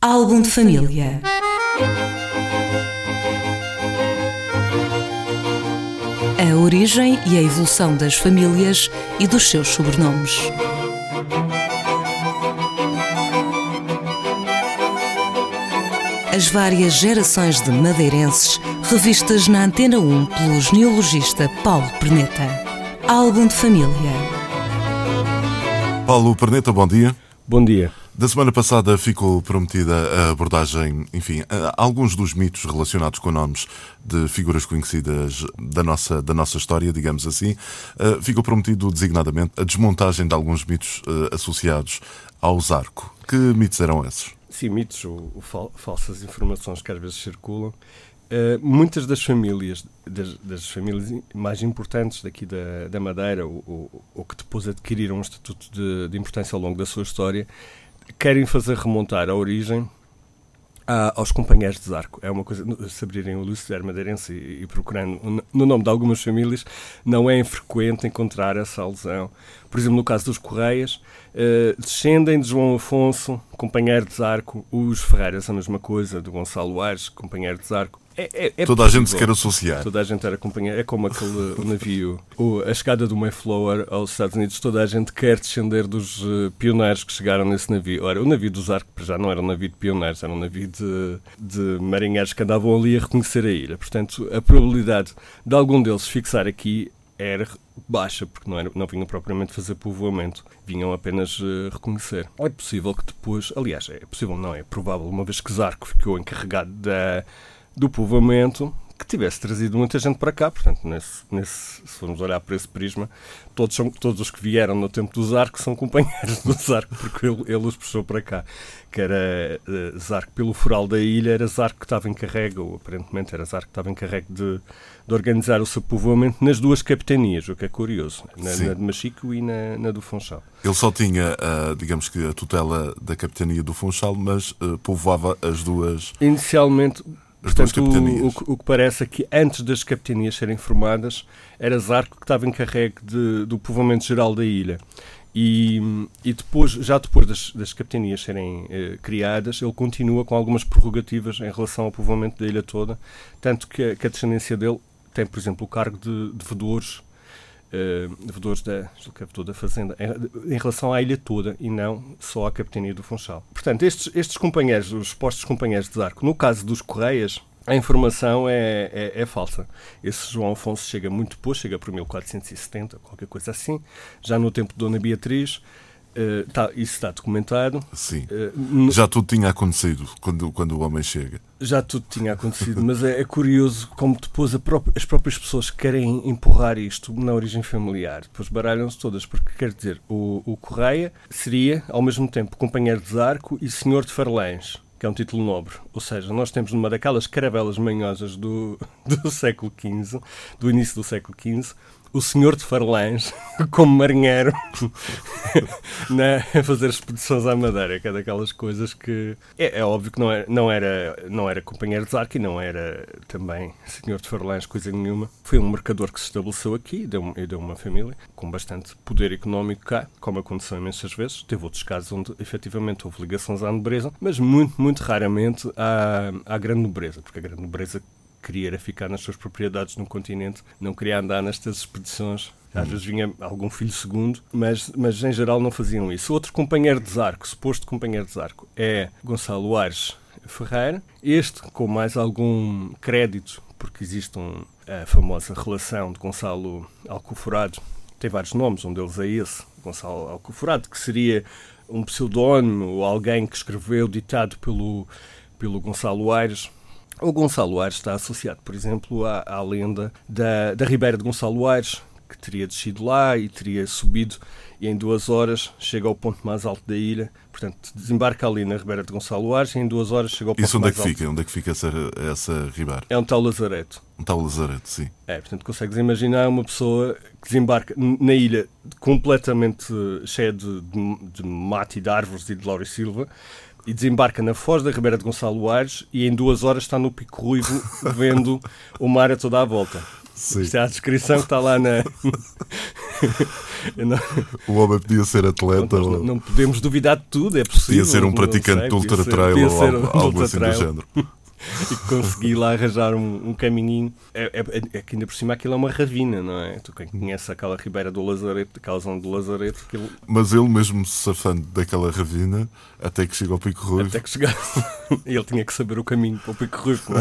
Álbum de família. A origem e a evolução das famílias e dos seus sobrenomes. As várias gerações de madeirenses revistas na Antena 1 pelo genealogista Paulo Perneta. Álbum de família. Paulo Perneta, bom dia. Bom dia. Da semana passada ficou prometida a abordagem, enfim, a alguns dos mitos relacionados com nomes de figuras conhecidas da nossa, da nossa história, digamos assim. Uh, ficou prometido designadamente a desmontagem de alguns mitos uh, associados ao Zarco. Que mitos eram esses? Sim, mitos ou, ou fal falsas informações que às vezes circulam. Uh, muitas das famílias, das, das, famílias mais importantes daqui da, da Madeira, ou, ou, ou, que depois adquiriram um estatuto de, de importância ao longo da sua história, querem fazer remontar a origem a, aos companheiros de Zarco. É uma coisa, se abrirem o Lucifer Madeirense e, e, procurando no nome de algumas famílias, não é infrequente encontrar essa alusão. Por exemplo, no caso dos Correias, uh, descendem de João Afonso, companheiro de Zarco, os Ferreiras, a mesma coisa, do Gonçalo Aires, companheiro de Zarco. É, é, é Toda a gente se quer associar. Toda a gente era companheiro. É como aquele navio, o, a chegada do Mayflower aos Estados Unidos. Toda a gente quer descender dos uh, pioneiros que chegaram nesse navio. Ora, o navio dos Arcos já não era um navio de pioneiros, era um navio de, de marinheiros que andavam ali a reconhecer a ilha. Portanto, a probabilidade de algum deles fixar aqui era baixa, porque não, era, não vinham propriamente fazer povoamento, vinham apenas uh, reconhecer. É possível que depois, aliás, é possível, não é provável, uma vez que Zarco ficou encarregado da do povoamento que tivesse trazido muita gente para cá. Portanto, nesse, nesse, se formos olhar para esse prisma, todos, são, todos os que vieram no tempo do Zarco são companheiros do Zarco, porque ele, ele os puxou para cá. Que era uh, Zarco pelo foral da ilha, era Zarco que estava encarregue, ou aparentemente era Zarco que estava encarregue de, de organizar o seu povoamento nas duas capitanias, o que é curioso, na, na de Machico e na, na, do Funchal. Ele só tinha, uh, digamos que, a tutela da capitania do Funchal, mas uh, povoava as duas. Inicialmente Portanto, o, o, o, que parece é que antes das capitanias serem formadas, era Zarco que estava encarregue de, do povoamento geral da ilha. E, e depois, já depois das, das capitanias serem eh, criadas, ele continua com algumas prerrogativas em relação ao povoamento da ilha toda, tanto que, que a descendência dele tem, por exemplo, o cargo de, de vedores uh, devedores da, é da Fazenda, em, em, relação à ilha toda e não só à capitania do Funchal. Portanto, estes, estes companheiros, os postos companheiros de Arco, no caso dos Correias, a informação é, é, é, falsa. Esse João Afonso chega muito depois, chega por 1470, qualquer coisa assim. Já no tempo de Dona Beatriz, Uh, tá, isso está documentado. Sim. Uh, já tudo tinha acontecido quando, quando o homem chega. Já tudo tinha acontecido, mas é, é, curioso como depois própria, as próprias pessoas querem empurrar isto na origem familiar. Depois baralham-se todas, porque quer dizer, o, o Correia seria, ao mesmo tempo, companheiro de Zarco e senhor de Farlães que é um título nobre. Ou seja, nós temos numa daquelas caravelas manhosas do, do século XV, do início do século XV, o senhor de Farlães como marinheiro na, a fazer expedições à Madeira, que é daquelas coisas que é, é óbvio que não era, não, era, não era companheiro de Zarco e não era também senhor de Farlães, coisa nenhuma. Foi um mercador que se estabeleceu aqui e deu, e deu uma família com bastante poder económico cá, como aconteceu imensas vezes. Teve outros casos onde efetivamente houve ligações à nobreza, mas muito, muito raramente à, à grande nobreza, porque a grande nobreza queria era ficar nas suas propriedades no continente, não queria andar nestas expedições. Às vezes vinha algum filho segundo, mas, mas em geral não faziam isso. Outro companheiro de Zarco, suposto companheiro de Zarco, é Gonçalo Aires Ferreira. Este, com mais algum crédito, porque existe um, a famosa relação de Gonçalo Alcoforado, tem vários nomes, um deles é esse, Gonçalo Alcoforado, que seria um pseudónimo ou alguém que escreveu ditado pelo, pelo Gonçalo Aires o Gonçalo Aires está associado, por exemplo, à, à lenda da, da Ribeira de Gonçalo Aires, que teria descido lá e teria subido e em duas horas chega ao ponto mais alto da ilha. Portanto, desembarca ali na Ribeira de Gonçalo Aires e em duas horas chega ao ponto Isso onde é mais é que fica? Onde é que fica essa, essa ribeira? É um tal lazareto. Um tal lazareto, sim. É, portanto, consegues imaginar uma pessoa que desembarca na ilha completamente cheia de, de, de mate e de árvores e de Laura Silva e desembarca na Foz da Ribeira de Gonçalo Aires e em duas horas está no Pico Ruivo vendo o mar a toda a volta. Sim. Isto é a descrição que está lá na, não, O homem podia ser atleta ou não, não podemos duvidar de tudo, é possível. podia ser um não praticante sei, de ultra podia ser- trail podia ou algo, um algo assim do género. e consegui lá arranjar um, um caminhinho. É, é- é que ainda por cima aquilo é uma ravina, não é? Tu quem conhece aquela ribeira do Lazareto, aquela zona do Lazareto, aquilo, Mas ele mesmo se safando daquela ravina até que chega ao Pico Ruivo. até que chegasse, ele tinha que saber o caminho para o Pico Ruivo, não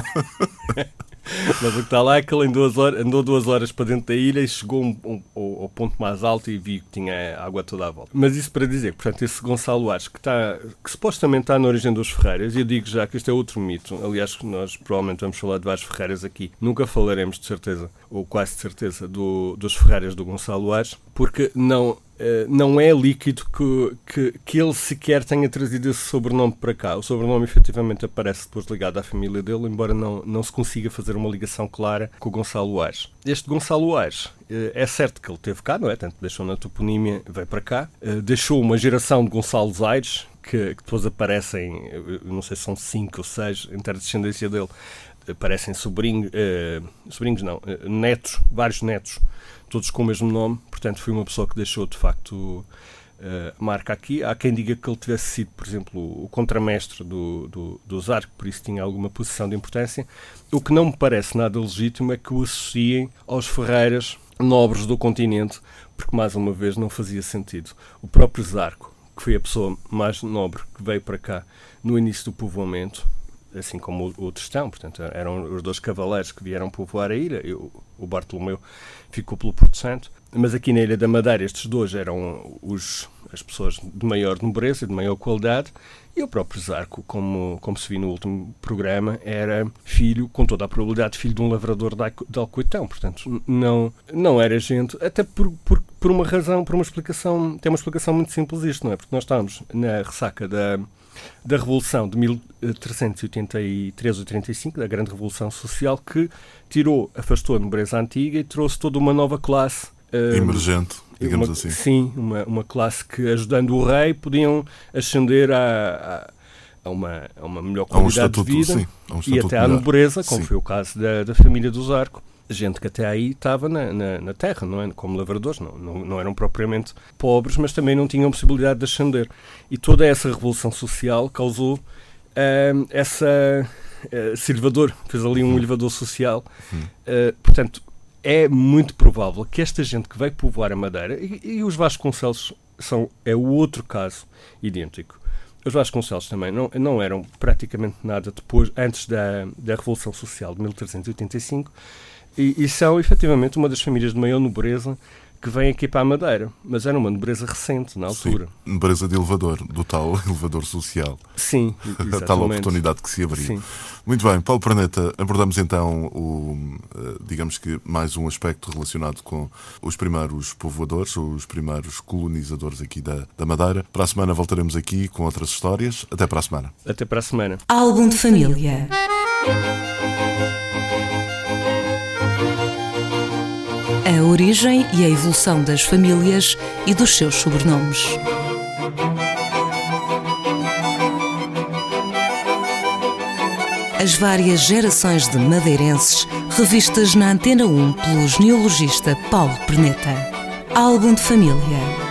é? Mas o que está lá é que ele duas horas, andou duas horas para dentro da ilha e chegou um- um- ao, ponto mais alto e viu que tinha água toda à volta. Mas isso para dizer que, portanto, esse Gonçalo Ares, que, está, que supostamente está na origem dos Ferreiras, e eu digo já que isto é outro mito, aliás, nós provavelmente vamos falar de vários Ferreiras aqui, nunca falaremos de certeza, ou quase de certeza, do, dos Ferreiras do Gonçalo Ares, porque não, não é líquido que, que, que ele sequer tenha trazido esse sobrenome para cá. O sobrenome efetivamente aparece depois ligado à família dele, embora não, não se consiga fazer uma ligação clara com o Gonçalo Ares. Este Gonçalo Ares, eh, é certo que ele teve cá, não é? Tanto deixou na toponímia, veio para cá, eh, deixou uma geração de Gonçalo Aires, que, que depois aparecem, não sei se são cinco ou seis, a descendência dele, aparecem sobrinhos, eh, sobrinhos não, eh, netos, vários netos, todos com o mesmo nome, portanto foi uma pessoa que deixou de facto eh, marca aqui. Há quem diga que ele tivesse sido, por exemplo, o contramestre do, do, do Zarco, por isso tinha alguma posição de importância. O que não me parece nada legítimo é que o associem aos Ferreiras nobres do continente, porque mais uma vez não fazia sentido. O próprio Zarco, que foi a pessoa mais nobre que veio para cá no início do povoamento, assim como o, Tristão, portanto, eram os dois cavaleiros que vieram povoar a ilha, e o, Bartolomeu ficou pelo Porto Santo, mas aqui na Ilha da Madeira estes dois eram os, as pessoas de maior nobreza, de maior qualidade, e o próprio Zarco, como, como se viu no último programa, era filho, com toda a probabilidade, filho de um lavrador de Alco- de Alcoitão, portanto, não, não era gente, até por, por, por uma razão, por uma explicação, tem uma explicação muito simples isto, não é? Porque nós estávamos na ressaca da, da Revolução de 1383 ou 35, da Grande Revolução Social, que tirou, afastou a nobreza antiga e trouxe toda uma nova classe. eh, Emergente, digamos uma- assim. Sim, uma, uma classe que, ajudando o rei, podiam ascender a, a, a uma, a uma melhor Há um qualidade estatuto, de vida sim. Um e até à melhor. nobreza, como Sim. foi o caso da, da família dos Arco. Gente que até aí estava na, na, na terra, não é? como lavradores, não, não, não eram propriamente pobres, mas também não tinham possibilidade de ascender. E toda essa revolução social causou ahm, essa. eh, se elevador, fez ali um elevador social. Eh, portanto, é muito provável que esta gente que veio povoar a Madeira, e, e os Vasconcelos são, é o outro caso idêntico. Os Vasconcelos também não, não eram praticamente nada depois, antes da, da Revolução Social de 1385, e, e são efetivamente uma das famílias de maior nobreza que vem aqui para a Madeira, mas era uma nobreza recente na altura. Sim, empresa de elevador, do tal elevador social. Sim, A tal exatamente. oportunidade que se abriu. Sim. Muito bem, Paulo Praneta, abordamos então o, eh, digamos que mais um aspecto relacionado com os primeiros povoadores, os primeiros colonizadores aqui da, da Madeira. Para a semana voltaremos aqui com outras histórias. Até para a semana. Até para a semana. Álbum de família. A origem e a evolução das famílias e dos seus sobrenomes. As várias gerações de madeirenses revistas na Antena 1 pelo genealogista Paulo Perneta. Álbum de família.